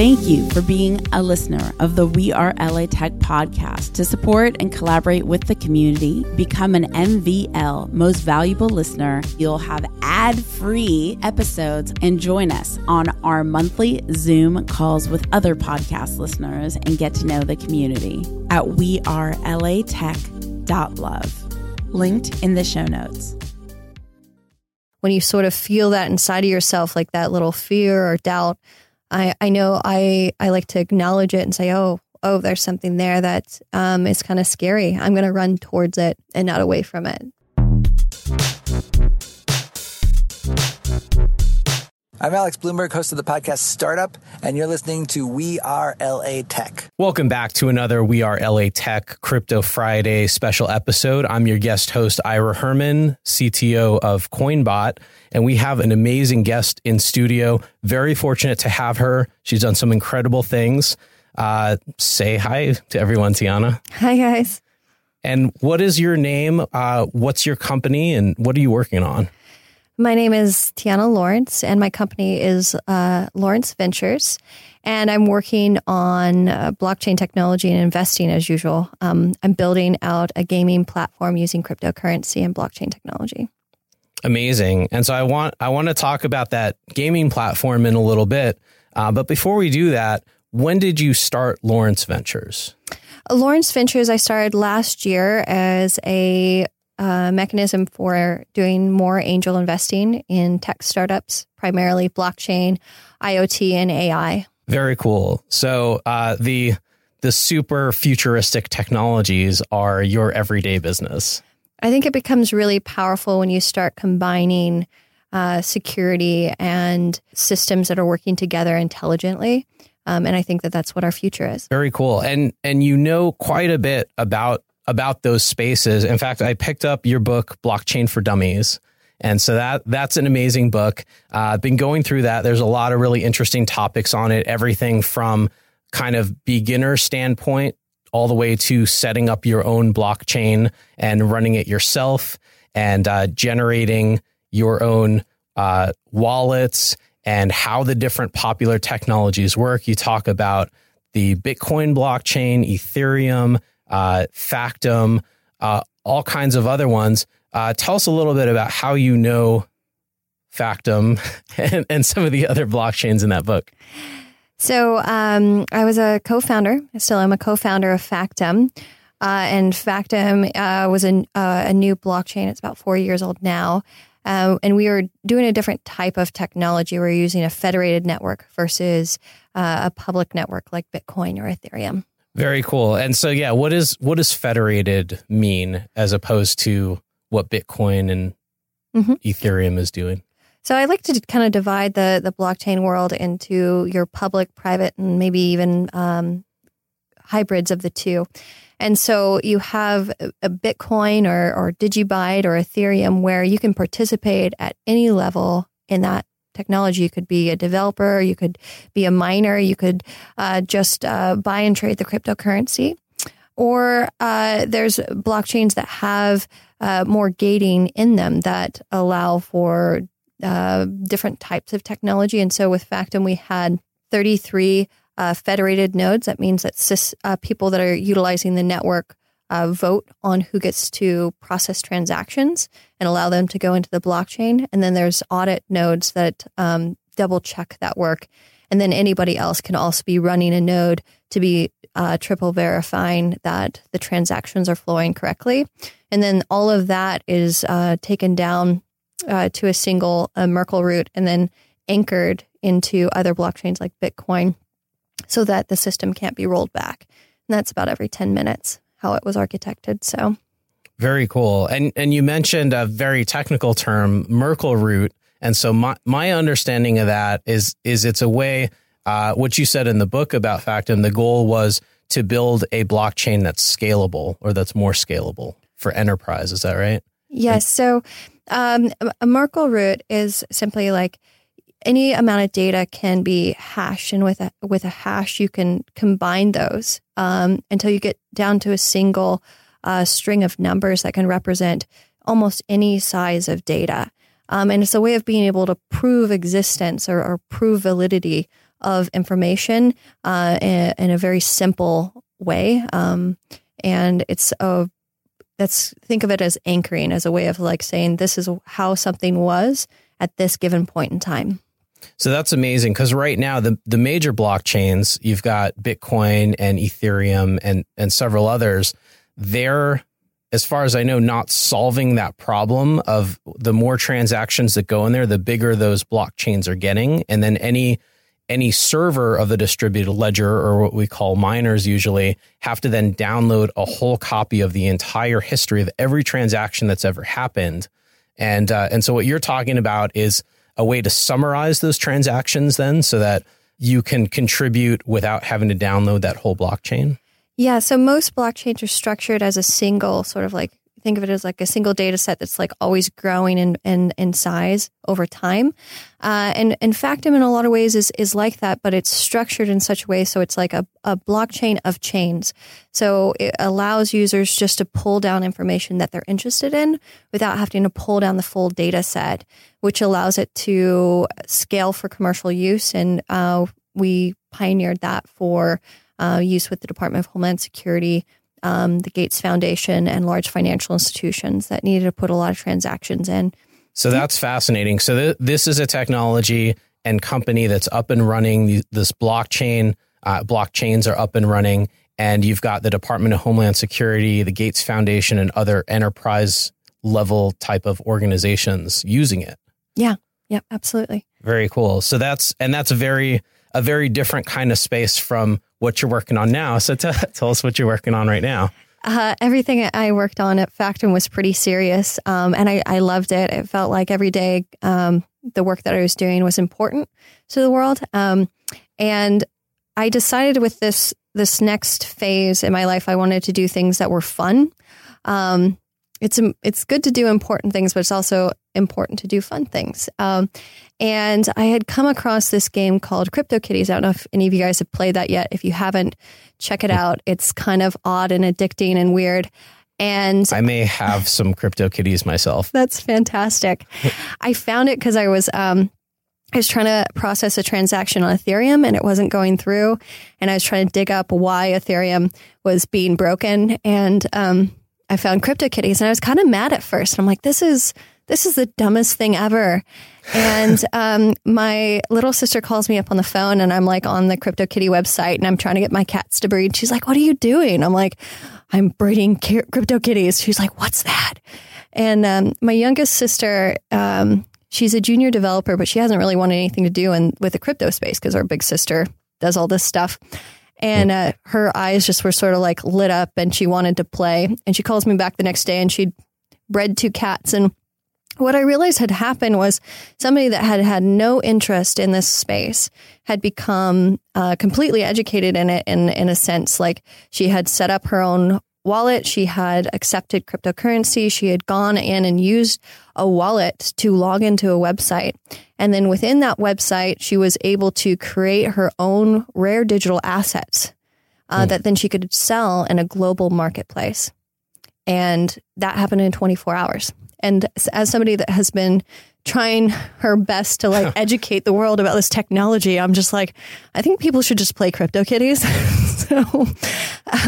Thank you for being a listener of the We Are LA Tech podcast. To support and collaborate with the community, become an MVL Most Valuable Listener. You'll have ad free episodes and join us on our monthly Zoom calls with other podcast listeners and get to know the community at wearelatech.love. Linked in the show notes when you sort of feel that inside of yourself, like that little fear or doubt, I, I know I, I like to acknowledge it and say, oh, oh, there's something there that um, is kind of scary. I'm going to run towards it and not away from it. I'm Alex Blumberg, host of the podcast Startup, and you're listening to We Are LA Tech. Welcome back to another We Are LA Tech Crypto Friday special episode. I'm your guest host, Ira Herman, CTO of Coinbot, and we have an amazing guest in studio. Very fortunate to have her. She's done some incredible things. Uh, say hi to everyone, Tiana. Hi, guys. And what is your name? Uh, what's your company, and what are you working on? My name is Tiana Laurence, and my company is uh, Laurence Ventures. And I'm working on uh, blockchain technology and investing as usual. Um, I'm building out a gaming platform using cryptocurrency and blockchain technology. Amazing. And so I want I want to talk about that gaming platform in a little bit. Uh, but before we do that, when did you start Laurence Ventures? Laurence Ventures, I started last year as a uh, mechanism for doing more angel investing in tech startups, primarily blockchain, IoT, and AI. Very cool. So uh, the the super futuristic technologies are your everyday business. I think it becomes really powerful when you start combining uh, security and systems that are working together intelligently. Um, and I think that that's what our future is. Very cool. And and you know quite a bit about about those spaces. In fact, I picked up your book, Blockchain for Dummies. And so that that's an amazing book. Uh, I've been going through that. There's a lot of really interesting topics on it. Everything from kind of beginner standpoint all the way to setting up your own blockchain and running it yourself and uh, generating your own uh, wallets and how the different popular technologies work. You talk about the Bitcoin blockchain, Ethereum, uh, Factom, uh, all kinds of other ones. Uh, tell us a little bit about how you know Factom and, and some of the other blockchains in that book. So um, I was a co-founder. I still am a co-founder of Factom. Uh, and Factom uh, was a, uh, a new blockchain. It's about four years old now. Uh, and we were doing a different type of technology. We are using a federated network versus uh, a public network like Bitcoin or Ethereum. Very cool. And so, yeah, what is what does federated mean as opposed to what Bitcoin and mm-hmm. Ethereum is doing? So I like to kind of divide the the blockchain world into your public, private, and maybe even um, hybrids of the two. And so you have a Bitcoin or, or Digibyte or Ethereum where you can participate at any level in that technology. You could be a developer, you could be a miner, you could uh, just uh, buy and trade the cryptocurrency. Or uh, there's blockchains that have uh, more gating in them that allow for uh, different types of technology. And so with Factom, we had 33 uh, federated nodes. That means that cis, people that are utilizing the network uh, vote on who gets to process transactions and allow them to go into the blockchain. And then there's audit nodes that um, double check that work. And then anybody else can also be running a node to be uh, triple verifying that the transactions are flowing correctly. And then all of that is uh, taken down uh, to a single Merkle root and then anchored into other blockchains like Bitcoin so that the system can't be rolled back. And that's about every 10 minutes how it was architected. So very cool. And and you mentioned a very technical term, Merkle root. And so my my understanding of that is is it's a way uh, what you said in the book about Factom, the goal was to build a blockchain that's scalable or that's more scalable for enterprise. Is that right? Yes. So um, a Merkle root is simply like any amount of data can be hashed, and with a with a hash, you can combine those um, until you get down to a single uh, string of numbers that can represent almost any size of data. Um, and it's a way of being able to prove existence or, or prove validity of information uh, in, in, a very simple way. Um, and it's a that's think of it as anchoring as a way of like saying this is how something was at this given point in time. So that's amazing because right now the the major blockchains you've got Bitcoin and Ethereum and and several others. They're as far as I know, not solving that problem of the more transactions that go in there, the bigger those blockchains are getting, and then any any server of the distributed ledger or what we call miners usually have to then download a whole copy of the entire history of every transaction that's ever happened and uh, and so what you're talking about is a way to summarize those transactions then so that you can contribute without having to download that whole blockchain? Yeah so most blockchains are structured as a single sort of like think of it as like a single data set that's like always growing in, in, in size over time. Uh, and, and Factom in a lot of ways is, is like that, but it's structured in such a way so it's like a, a blockchain of chains. So it allows users just to pull down information that they're interested in without having to pull down the full data set, which allows it to scale for commercial use. And uh, we pioneered that for uh, use with the Department of Homeland Security um, the Gates Foundation and large financial institutions that needed to put a lot of transactions in. So that's fascinating. So th- this is a technology and company that's up and running. This blockchain, uh, blockchains are up and running, and you've got the Department of Homeland Security, the Gates Foundation, and other enterprise level type of organizations using it. Yeah. Yep. Absolutely. Very cool. So that's and that's a very a very different kind of space from what you're working on now. So t- tell us what you're working on right now. Uh, everything I worked on at Factom was pretty serious, um, and I, I, loved it. It felt like every day um, the work that I was doing was important to the world. Um, and I decided with this this next phase in my life, I wanted to do things that were fun. Um, it's it's good to do important things, but it's also important to do fun things. Um, and I had come across this game called CryptoKitties. I don't know if any of you guys have played that yet. If you haven't, check it out. It's kind of odd and addicting and weird. And I may have some CryptoKitties myself. That's fantastic. I found it because I was um, I was trying to process a transaction on Ethereum and it wasn't going through. And I was trying to dig up why Ethereum was being broken. And um, I found CryptoKitties and I was kind of mad at first. I'm like, this is this is the dumbest thing ever. And um, my little sister calls me up on the phone and I'm like on the CryptoKitty website and I'm trying to get my cats to breed. She's like, what are you doing? I'm like, I'm breeding CryptoKitties. She's like, what's that? And um, my youngest sister, um, she's a junior developer, but she hasn't really wanted anything to do in, with the crypto space because our big sister does all this stuff. And uh, her eyes just were sort of like lit up and she wanted to play. And she calls me back the next day and she'd bred two cats. And what I realized had happened was somebody that had had no interest in this space had become uh, completely educated in it in, in a sense. Like she had set up her own wallet. She had accepted cryptocurrency. She had gone in and used a wallet to log into a website. And then within that website, she was able to create her own rare digital assets uh, mm. that then she could sell in a global marketplace. And that happened in 24 hours. And as somebody that has been trying her best to like educate the world about this technology, I'm just like, I think people should just play CryptoKitties. so, um,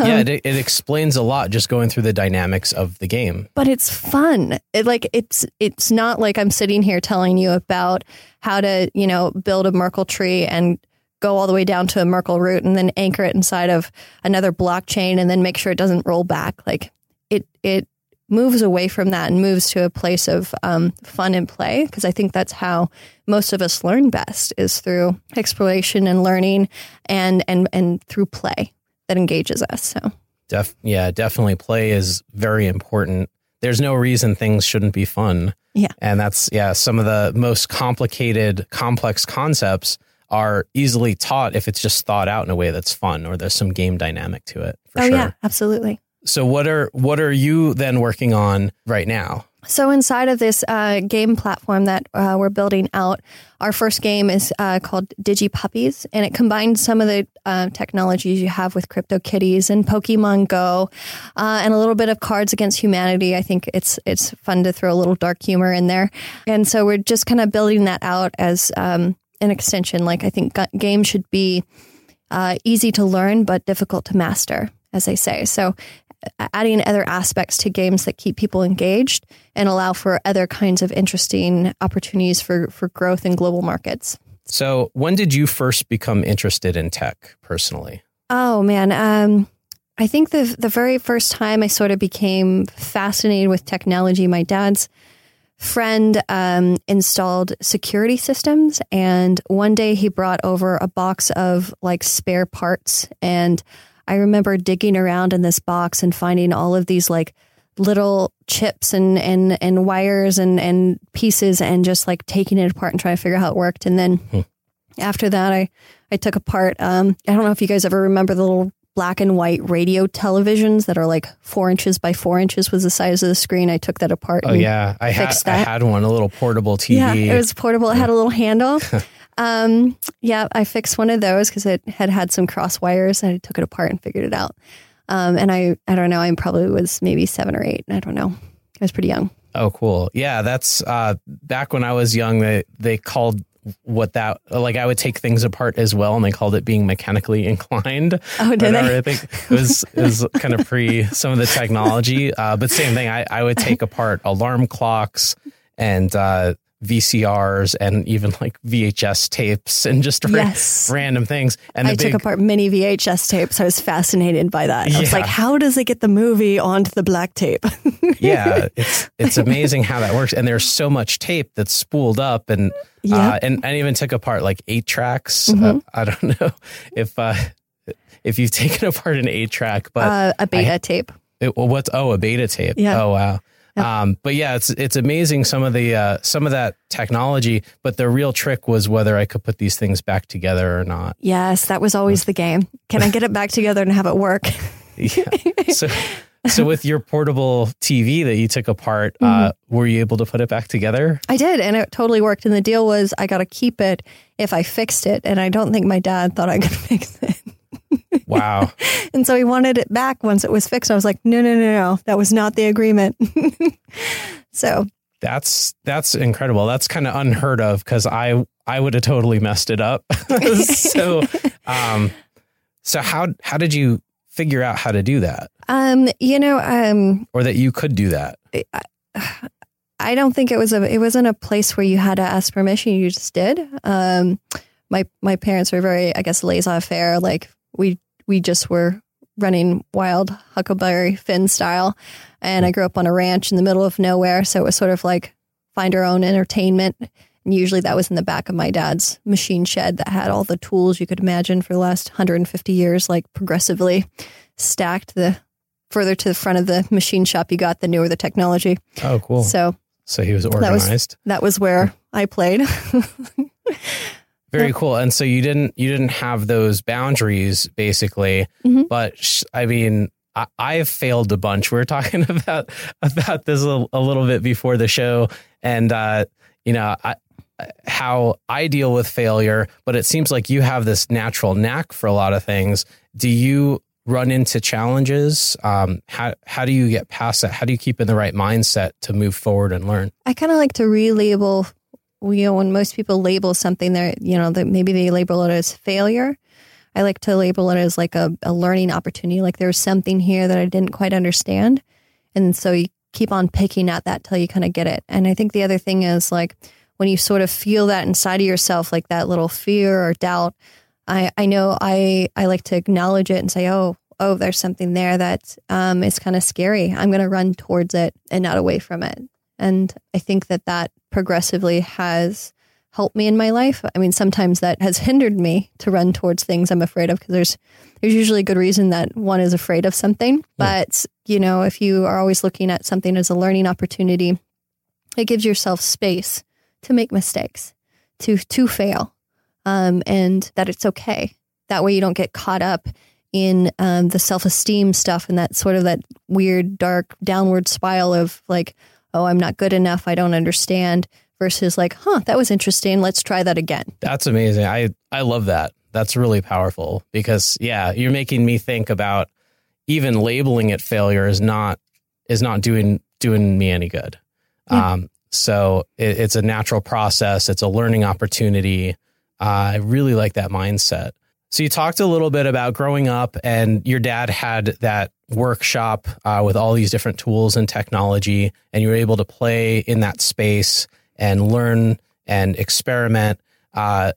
yeah, it, it, explains a lot just going through the dynamics of the game. But it's fun. It like it's it's not like I'm sitting here telling you about how to you know build a Merkle tree and go all the way down to a Merkle root and then anchor it inside of another blockchain and then make sure it doesn't roll back. Like it it moves away from that and moves to a place of um, fun and play because I think that's how most of us learn best is through exploration and learning and and and through play that engages us. So, Def, yeah, definitely play is very important. There's no reason things shouldn't be fun. Yeah, and that's yeah some of the most complicated, complex concepts are easily taught if it's just thought out in a way that's fun or there's some game dynamic to it. oh sure. yeah, absolutely. So what are what are you then working on right now? So inside of this uh, game platform that uh, we're building out, our first game is uh, called Digipuppies, and it combines some of the uh, technologies you have with CryptoKitties and Pokemon Go, uh, and a little bit of Cards Against Humanity. I think it's it's fun to throw a little dark humor in there, and so we're just kind of building that out as um, an extension. Like I think games should be uh, easy to learn but difficult to master, as they say. So adding other aspects to games that keep people engaged and allow for other kinds of interesting opportunities for for growth in global markets. So, when did you first become interested in tech personally? Oh man, um, I think the the very first time I sort of became fascinated with technology, my dad's friend um, installed security systems, and one day he brought over a box of like spare parts, and I remember digging around in this box and finding all of these like little chips and and and wires and and pieces, and just like taking it apart and trying to figure out how it worked, and then. Hmm. After that, I, I took apart. Um, I don't know if you guys ever remember the little black and white radio televisions that are like four inches by four inches was the size of the screen. I took that apart. Oh and yeah, I had fixed I had one, a little portable TV. Yeah, it was portable. It had a little handle. um, yeah, I fixed one of those because it had had some cross wires. I took it apart and figured it out. Um, and I, I don't know. I probably was maybe seven or eight. I don't know. I was pretty young. Oh, cool. Yeah, that's uh, back when I was young. They they called what that like I would take things apart as well, and they called it being mechanically inclined. Oh, did Whatever. they? I think it was it was kind of pre some of the technology, uh, but same thing. I, I would take apart alarm clocks and uh, VCRs and even like VHS tapes and just ra- Yes. random things. And I big took apart mini VHS tapes. I was fascinated by that. I was like, how does it get the movie onto the black tape? yeah, it's it's amazing how that works. And there's so much tape that's spooled up, and Yeah. uh, and I even took apart like eight tracks. Uh, Mhm. I don't know if uh, if you've taken apart an eight track, but uh, a beta tape. it, well, what's oh a beta tape? Yeah. Oh wow. Um, but yeah, it's it's amazing some of the uh, some of that technology. But the real trick was whether I could put these things back together or not. Yes, that was always the game. Can I get it back together and have it work? Yeah. So so with your portable TV that you took apart, uh, Mm-hmm. were you able to put it back together? I did, and it totally worked. And the deal was I got to keep it if I fixed it. And I don't think my dad thought I could fix it. Wow. And so he wanted it back once it was fixed. I was like, no, no, no, no. That was not the agreement. so That's that's incredible. That's kind of unheard of because I I would have totally messed it up. so um so how how did you figure out how to do that um, you know, um or that you could do that? I don't think it was a it wasn't a place where you had to ask permission. You just did. Um, my my parents were very, I guess, laissez faire. Like we we just were running wild Huckleberry Finn style, and I grew up on a ranch in the middle of nowhere, so it was sort of like find our own entertainment. And usually that was in the back of my dad's machine shed that had all the tools you could imagine for the last 150 years, like progressively stacked. The further to the front of the machine shop you got, the newer the technology. Oh, cool. So, So he was was- organized. that was where I played. Very cool. And so you didn't you didn't have those boundaries basically, Mhm. but sh- I mean. I, I've failed a bunch. We were talking about about this a, a little bit before the show, and uh, you know, I, how I deal with failure, but it seems like you have this natural knack for a lot of things. Do you run into challenges? Um, how how do you get past that? How do you keep in the right mindset to move forward and learn? I kind of like to relabel. You know, when most people label something, there, you know, that maybe they label it as failure. I like to label it as like a, a learning opportunity. Like there's something here that I didn't quite understand, and so you keep on picking at that till you kind of get it. And I think the other thing is like when you sort of feel that inside of yourself, like that little fear or doubt. I I know I I like to acknowledge it and say, oh oh, there's something there that um, is kind of scary. I'm going to run towards it and not away from it. And I think that that progressively has helped me in my life. I mean, sometimes that has hindered me to run towards things I'm afraid of because there's there's usually a good reason that one is afraid of something. But you know, if you are always looking at something as a learning opportunity, it gives yourself space to make mistakes, to to fail, um, and that it's okay. That way, you don't get caught up in um, the self esteem stuff and that sort of that weird, dark downward spiral of like, oh, I'm not good enough, I don't understand, versus like, huh, that was interesting, let's try that again. That's amazing. I I love that. That's really powerful because yeah, you're making me think about even labeling it failure is not is not doing doing me any good. Yeah. Um, so it, it's a natural process. It's a learning opportunity. Uh, I really like that mindset. So you talked a little bit about growing up, and your dad had that workshop uh, with all these different tools and technology, and you were able to play in that space and learn and experiment. Uh,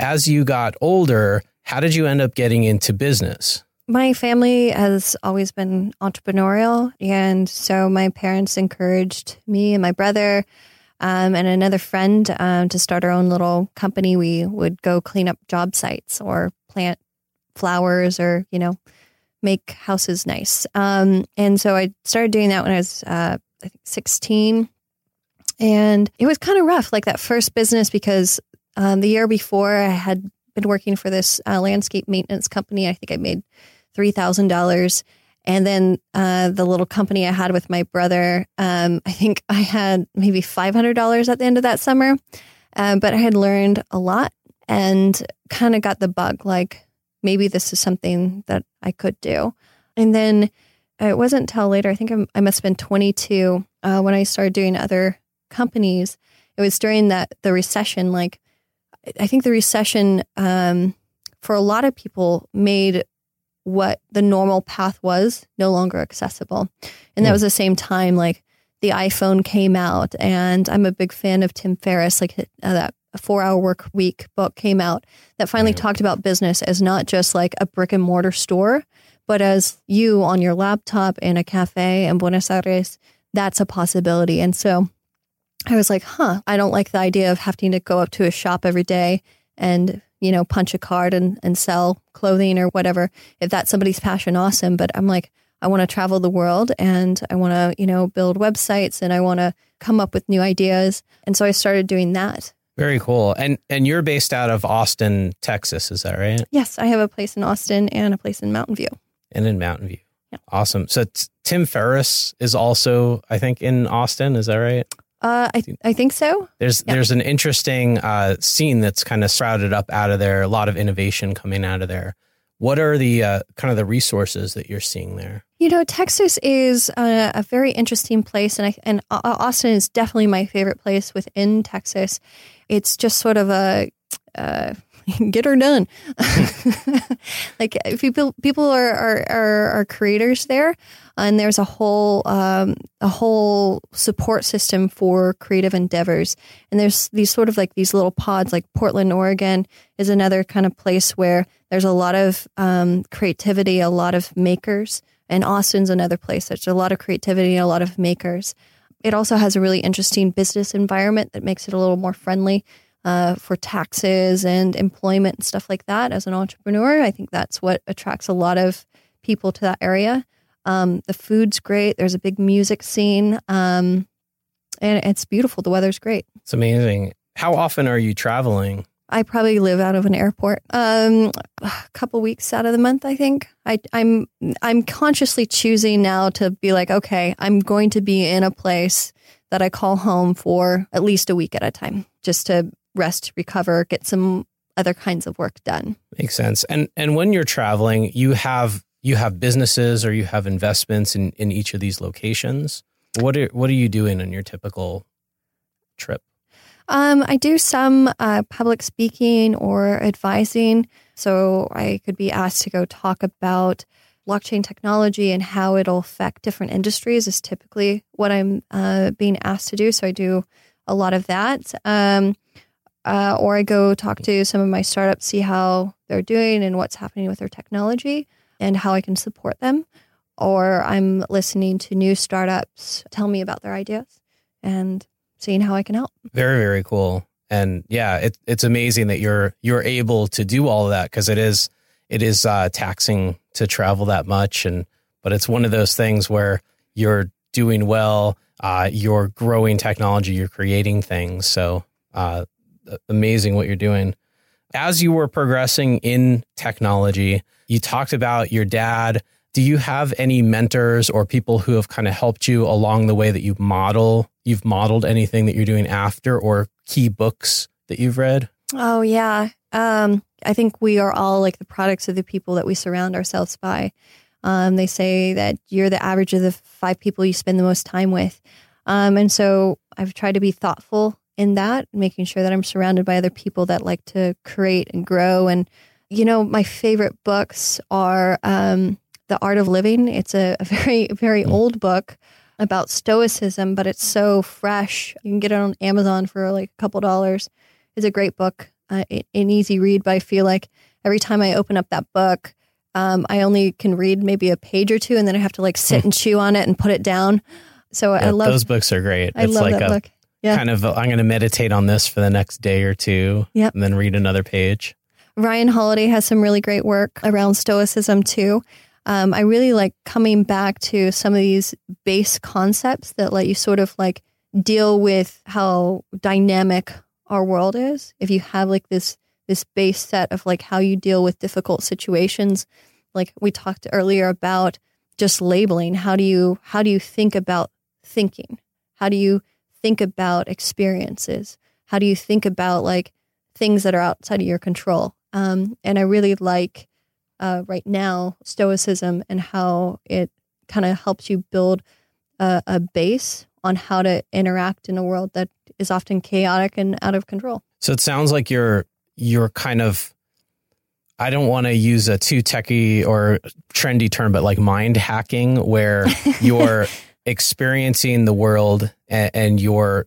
as you got older, how did you end up getting into business? My family has always been entrepreneurial. And so my parents encouraged me and my brother um, and another friend um, to start our own little company. We would go clean up job sites or plant flowers or, you know, make houses nice. Um, and so I started doing that when I was, uh, I think, 16. And it was kind of rough, like that first business, because um, the year before I had been working for this uh, landscape maintenance company. I think I made $3,000. And then uh, the little company I had with my brother, um, I think I had maybe $500 at the end of that summer. Um, but I had learned a lot and kind of got the bug like, maybe this is something that I could do. And then it wasn't until later, I think I'm, i must have been 22 uh, when I started doing other companies. It was during that the recession. Like, I think the recession um, for a lot of people made what the normal path was no longer accessible. And that hmm. was the same time like the iPhone came out, and I'm a big fan of Tim Ferriss. Like uh, that four hour work week book came out that finally right. talked about business as not just like a brick and mortar store, but as you on your laptop in a cafe in Buenos Aires. That's a possibility. And so I was like, huh, I don't like the idea of having to go up to a shop every day and, you know, punch a card and, and sell clothing or whatever. If that's somebody's passion, awesome. But I'm like, I want to travel the world and I want to, you know, build websites and I want to come up with new ideas. And so I started doing that. Very cool. And and you're based out of Austin, Texas, is that right? Yes, I have a place in Austin and a place in Mountain View. And in Mountain View. Yeah. Awesome. So t- Tim Ferriss is also, I think, in Austin. Is that right? Uh, I I think so. There's yeah. there's an interesting uh, scene that's kind of sprouted up out of there. A lot of innovation coming out of there. What are the uh, kind of the resources that you're seeing there? You know, Texas is a, a very interesting place, and I, and Austin is definitely my favorite place within Texas. It's just sort of a uh, get her done. like people, people are, are, are, are, creators there, and there's a whole um, a whole support system for creative endeavors. And there's these sort of like these little pods, like Portland, Oregon, is another kind of place where there's a lot of um, creativity, a lot of makers. And Austin's another place. There's a lot of creativity, a lot of makers. It also has a really interesting business environment that makes it a little more friendly uh, for taxes and employment and stuff like that as an entrepreneur. I think that's what attracts a lot of people to that area. Um, the food's great. There's a big music scene. Um, and it's beautiful. The weather's great. It's amazing. How often are you traveling? I probably live out of an airport. Um, a couple weeks out of the month, I think. I, I'm I'm consciously choosing now to be like, okay, I'm going to be in a place that I call home for at least a week at a time, just to rest, recover, get some other kinds of work done. Makes sense. And and when you're traveling, you have you have businesses or you have investments in, in each of these locations. What are what are you doing on your typical trip? Um, I do some uh, public speaking or advising. So I could be asked to go talk about blockchain technology and how it'll affect different industries. Is typically what I'm uh, being asked to do. So I do a lot of that. Um, uh, or I go talk to some of my startups, see how they're doing and what's happening with their technology and how I can support them. Or I'm listening to new startups tell me about their ideas and seeing how I can help. Very, very cool. And yeah, it, it's amazing that you're you're able to do all of that because it is it is uh, taxing to travel that much. And but it's one of those things where you're doing well, uh, you're growing technology, you're creating things. So uh, amazing what you're doing. As you were progressing in technology, you talked about your dad. Do you have any mentors or people who have kind of helped you along the way that you model? You've modeled anything that you're doing after or key books that you've read? Oh, yeah. Um, I think we are all like the products of the people that we surround ourselves by. Um, they say that you're the average of the five people you spend the most time with. Um, and so I've tried to be thoughtful in that, making sure that I'm surrounded by other people that like to create and grow. And, you know, my favorite books are um, The Art of Living. It's a, a very, very mm. old book about stoicism, but it's so fresh. You can get it on Amazon for like a couple dollars. It's a great book, uh, an easy read, but I feel like every time I open up that book, um, I only can read maybe a page or two, and then I have to like sit hmm. and chew on it and put it down. So yeah, I love those books are great. I it's love like that a book. Yeah. kind of. I'm going to meditate on this for the next day or two, yep. and then read another page. Ryan Holiday has some really great work around Stoicism too. Um, I really like coming back to some of these base concepts that let you sort of like deal with how dynamic our world is. If you have like this this base set of like how you deal with difficult situations, like we talked earlier about just labeling. How do you how do you think about thinking? How do you think about experiences? How do you think about like things that are outside of your control? Um, and I really like uh, right now Stoicism and how it kind of helps you build a, a base on how to interact in a world that is often chaotic and out of control. So it sounds like you're you're kind of I don't want to use a too techy or trendy term, but like mind hacking, where you're experiencing the world and, and your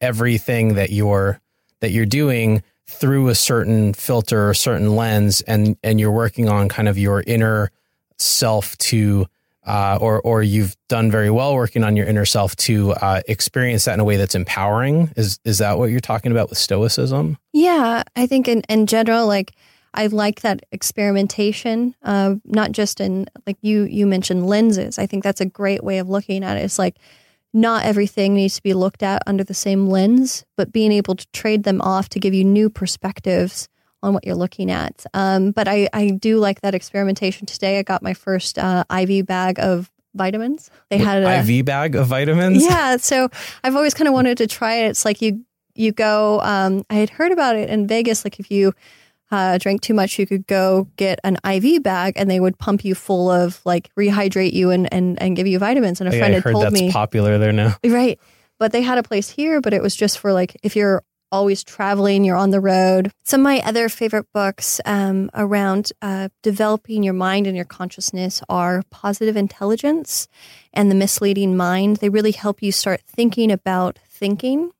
everything that you're that you're doing through a certain filter, a certain lens, and and you're working on kind of your inner self to uh, or or you've done very well working on your inner self to uh, experience that in a way that's empowering. Is is that what you're talking about with stoicism? Yeah, I think in in general, like I like that experimentation, uh, not just in like you you mentioned lenses. I think that's a great way of looking at it. It's like not everything needs to be looked at under the same lens, but being able to trade them off to give you new perspectives on what you're looking at. Um, but I, I do like that experimentation today. I got my first uh, IV bag of vitamins. They had an IV bag of vitamins. Yeah, so I've always kind of wanted to try it. It's like you you go. Um, I had heard about it in Vegas. Like if you uh, drank too much, you could go get an IV bag and they would pump you full of like rehydrate you and and, and give you vitamins. And a yeah, friend had told that's me popular there now. Right. But they had a place here, but it was just for like if you're always traveling, you're on the road. Some of my other favorite books um, around uh, developing your mind and your consciousness are Positive Intelligence and The Misleading Mind. They really help you start thinking about thinking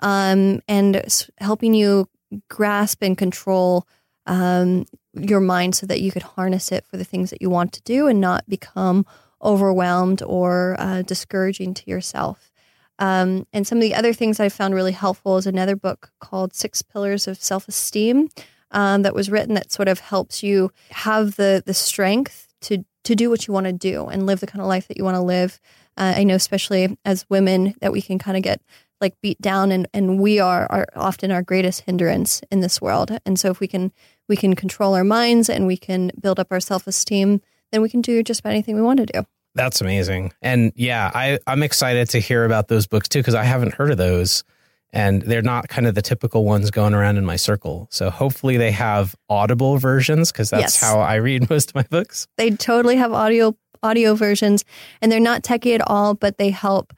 um, and helping you grasp and control um, your mind so that you could harness it for the things that you want to do and not become overwhelmed or uh, discouraging to yourself. Um, and some of the other things I found really helpful is another book called Six Pillars of Self Esteem um, that was written that sort of helps you have the the strength to to do what you want to do and live the kind of life that you want to live. Uh, I know, especially as women, that we can kind of get like beat down, and and we are are often our greatest hindrance in this world. And so, if we can we can control our minds and we can build up our self esteem, then we can do just about anything we want to do. That's amazing. And yeah, I, I'm excited to hear about those books too, because I haven't heard of those. And they're not kind of the typical ones going around in my circle. So hopefully they have audible versions because that's yes. how I read most of my books. They totally have audio audio versions and they're not techie at all, but they help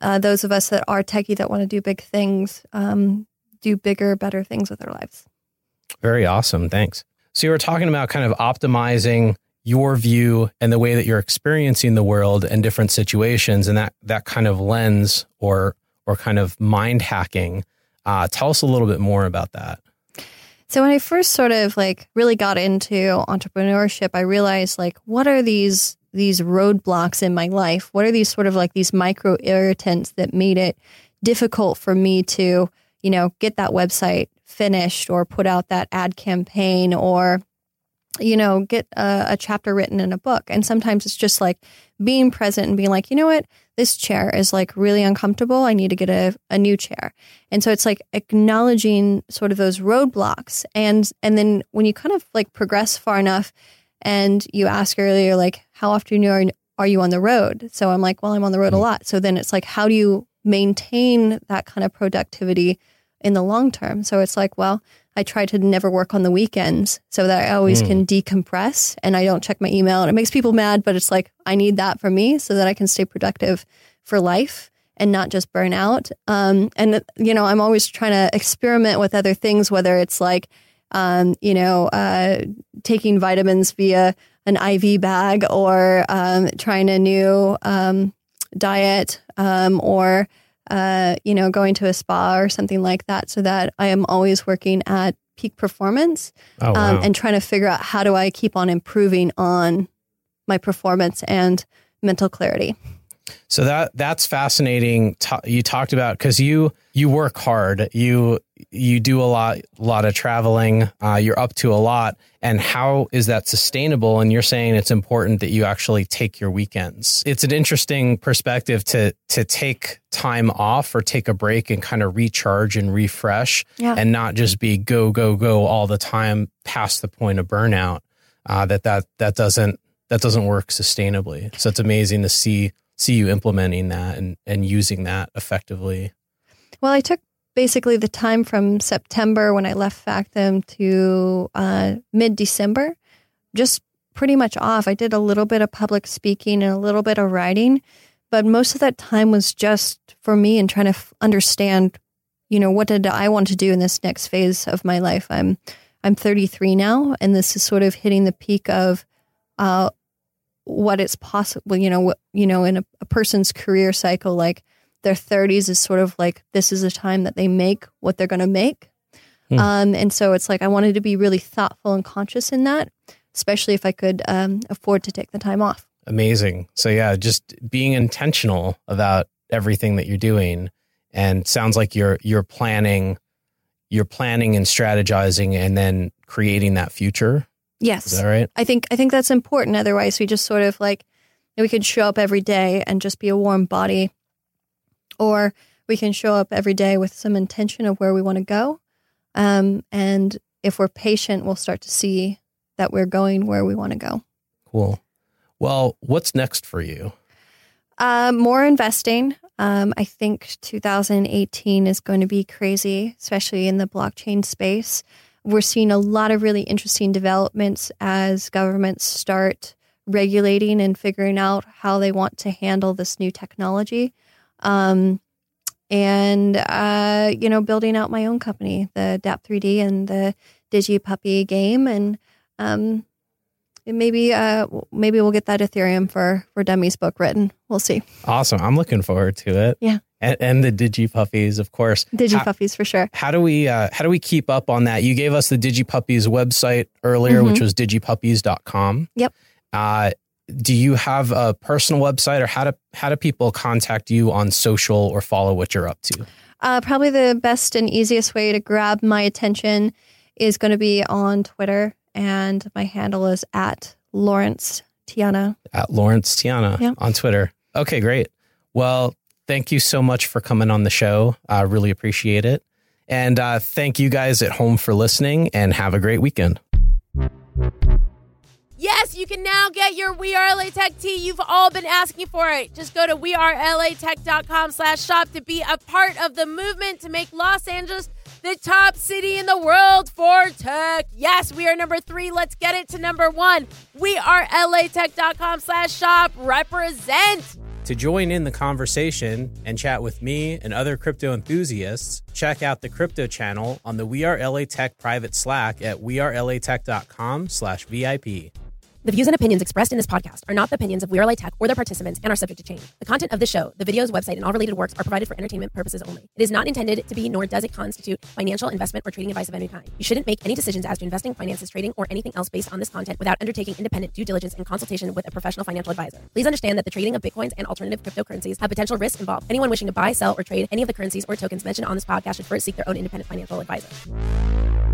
uh, those of us that are techie that want to do big things um, do bigger, better things with our lives. Very awesome. Thanks. So you were talking about kind of optimizing your view and the way that you're experiencing the world and different situations and that that kind of lens or or kind of mind hacking uh, tell us a little bit more about that so when i first sort of like really got into entrepreneurship i realized like what are these these roadblocks in my life what are these sort of like these micro irritants that made it difficult for me to you know get that website finished or put out that ad campaign or you know, get a, a, chapter written in a book. And sometimes it's just like being present and being like, you know what, this chair is like really uncomfortable. I need to get a, a new chair. And so it's like acknowledging sort of those roadblocks. And and then when you kind of like progress far enough and you ask earlier, like, how often are, are you on the road? So I'm like, well, I'm on the road a mm-hmm. lot. So then it's like, how do you maintain that kind of productivity in the long term? So it's like, well, I try to never work on the weekends so that I always mm. can decompress and I don't check my email. And it makes people mad, but it's like I need that for me so that I can stay productive for life. and not just burn out. Um, and you know, I'm always trying to experiment with other things, whether it's like, um, you know, uh, taking vitamins via an IV bag or um, trying a new um, diet um, or uh, you know going to a spa or something like that, so that I am always working at peak performance Oh, um, wow. and trying to figure out how do I keep on improving on my performance and mental clarity. So that that's fascinating. You talked about because you you work hard. You you do a lot lot of traveling. Uh, you're up to a lot. And how is that sustainable? And you're saying it's important that you actually take your weekends. It's an interesting perspective to to take time off or take a break and kind of recharge and refresh, Yeah. and not just be go go go all the time past the point of burnout. Uh, that that that doesn't that doesn't work sustainably. So it's amazing to see see you implementing that and and using that effectively. Well, I took basically the time from September when I left Factom to uh, mid December, just pretty much off. I did a little bit of public speaking and a little bit of writing, but most of that time was just for me and trying to f- understand, you know, what did I want to do in this next phase of my life. I'm I'm 33 now, and this is sort of hitting the peak of uh, what it's possible. You know, what you know in a, a person's career cycle, like their 30s is sort of like this is a time that they make what they're going to make. Hmm. Um, and so it's like I wanted to be really thoughtful and conscious in that, especially if I could um, afford to take the time off. Amazing. So yeah, just being intentional about everything that you're doing and sounds like you're you're planning you're planning and strategizing and then creating that future. Yes. Is that right? I think I think that's important. Otherwise, we just sort of like we could show up every day and just be a warm body, or we can show up every day with some intention of where we want to go. Um, and if we're patient, we'll start to see that we're going where we want to go. Cool. Well, what's next for you? Um, more investing. Um, I think 2018 is going to be crazy, especially in the blockchain space. We're seeing a lot of really interesting developments as governments start regulating and figuring out how they want to handle this new technology. Um, and, uh, you know, building out my own company, the DAP3D and the DigiPuppy game. And, um, maybe uh, maybe we'll get that Ethereum for for Dummies book written. We'll see. Awesome. I'm looking forward to it. Yeah. And, and the DigiPuppies, of course. How- Digipuppies for sure. how do we uh, how do we keep up on that? You gave us the DigiPuppies website earlier, Mhm. which was digipuppies.com. Yep. Uh, do you have a personal website or how do how do people contact you on social or follow what you're up to? Uh, probably the best and easiest way to grab my attention is going to be on Twitter, and my handle is at Laurence Tiana. At Laurence Tiana Yeah. on Twitter. Okay, great. Well, thank you so much for coming on the show. I really appreciate it. And uh, thank you guys at home for listening and have a great weekend. Yes, you can now get your We Are LA Tech tee. You've all been asking for it. Just go to wearelatech.com slash shop to be a part of the movement to make Los Angeles the top city in the world for tech. Yes, we are number three. Let's get it to number one. We are latech.com slash shop. Represent. To join in the conversation and chat with me and other crypto enthusiasts, check out the crypto channel on the We Are LA Tech private Slack at wearelatech.com slash VIP. The views and opinions expressed in this podcast are not the opinions of We Are Tech or their participants and are subject to change. The content of the show, the videos, website, and all related works are provided for entertainment purposes only. It is not intended to be, nor does it constitute financial investment or trading advice of any kind. You shouldn't make any decisions as to investing, finances, trading, or anything else based on this content without undertaking independent due diligence and consultation with a professional financial advisor. Please understand that the trading of bitcoins and alternative cryptocurrencies have potential risks involved. Anyone wishing to buy, sell, or trade any of the currencies or tokens mentioned on this podcast should first seek their own independent financial advisor.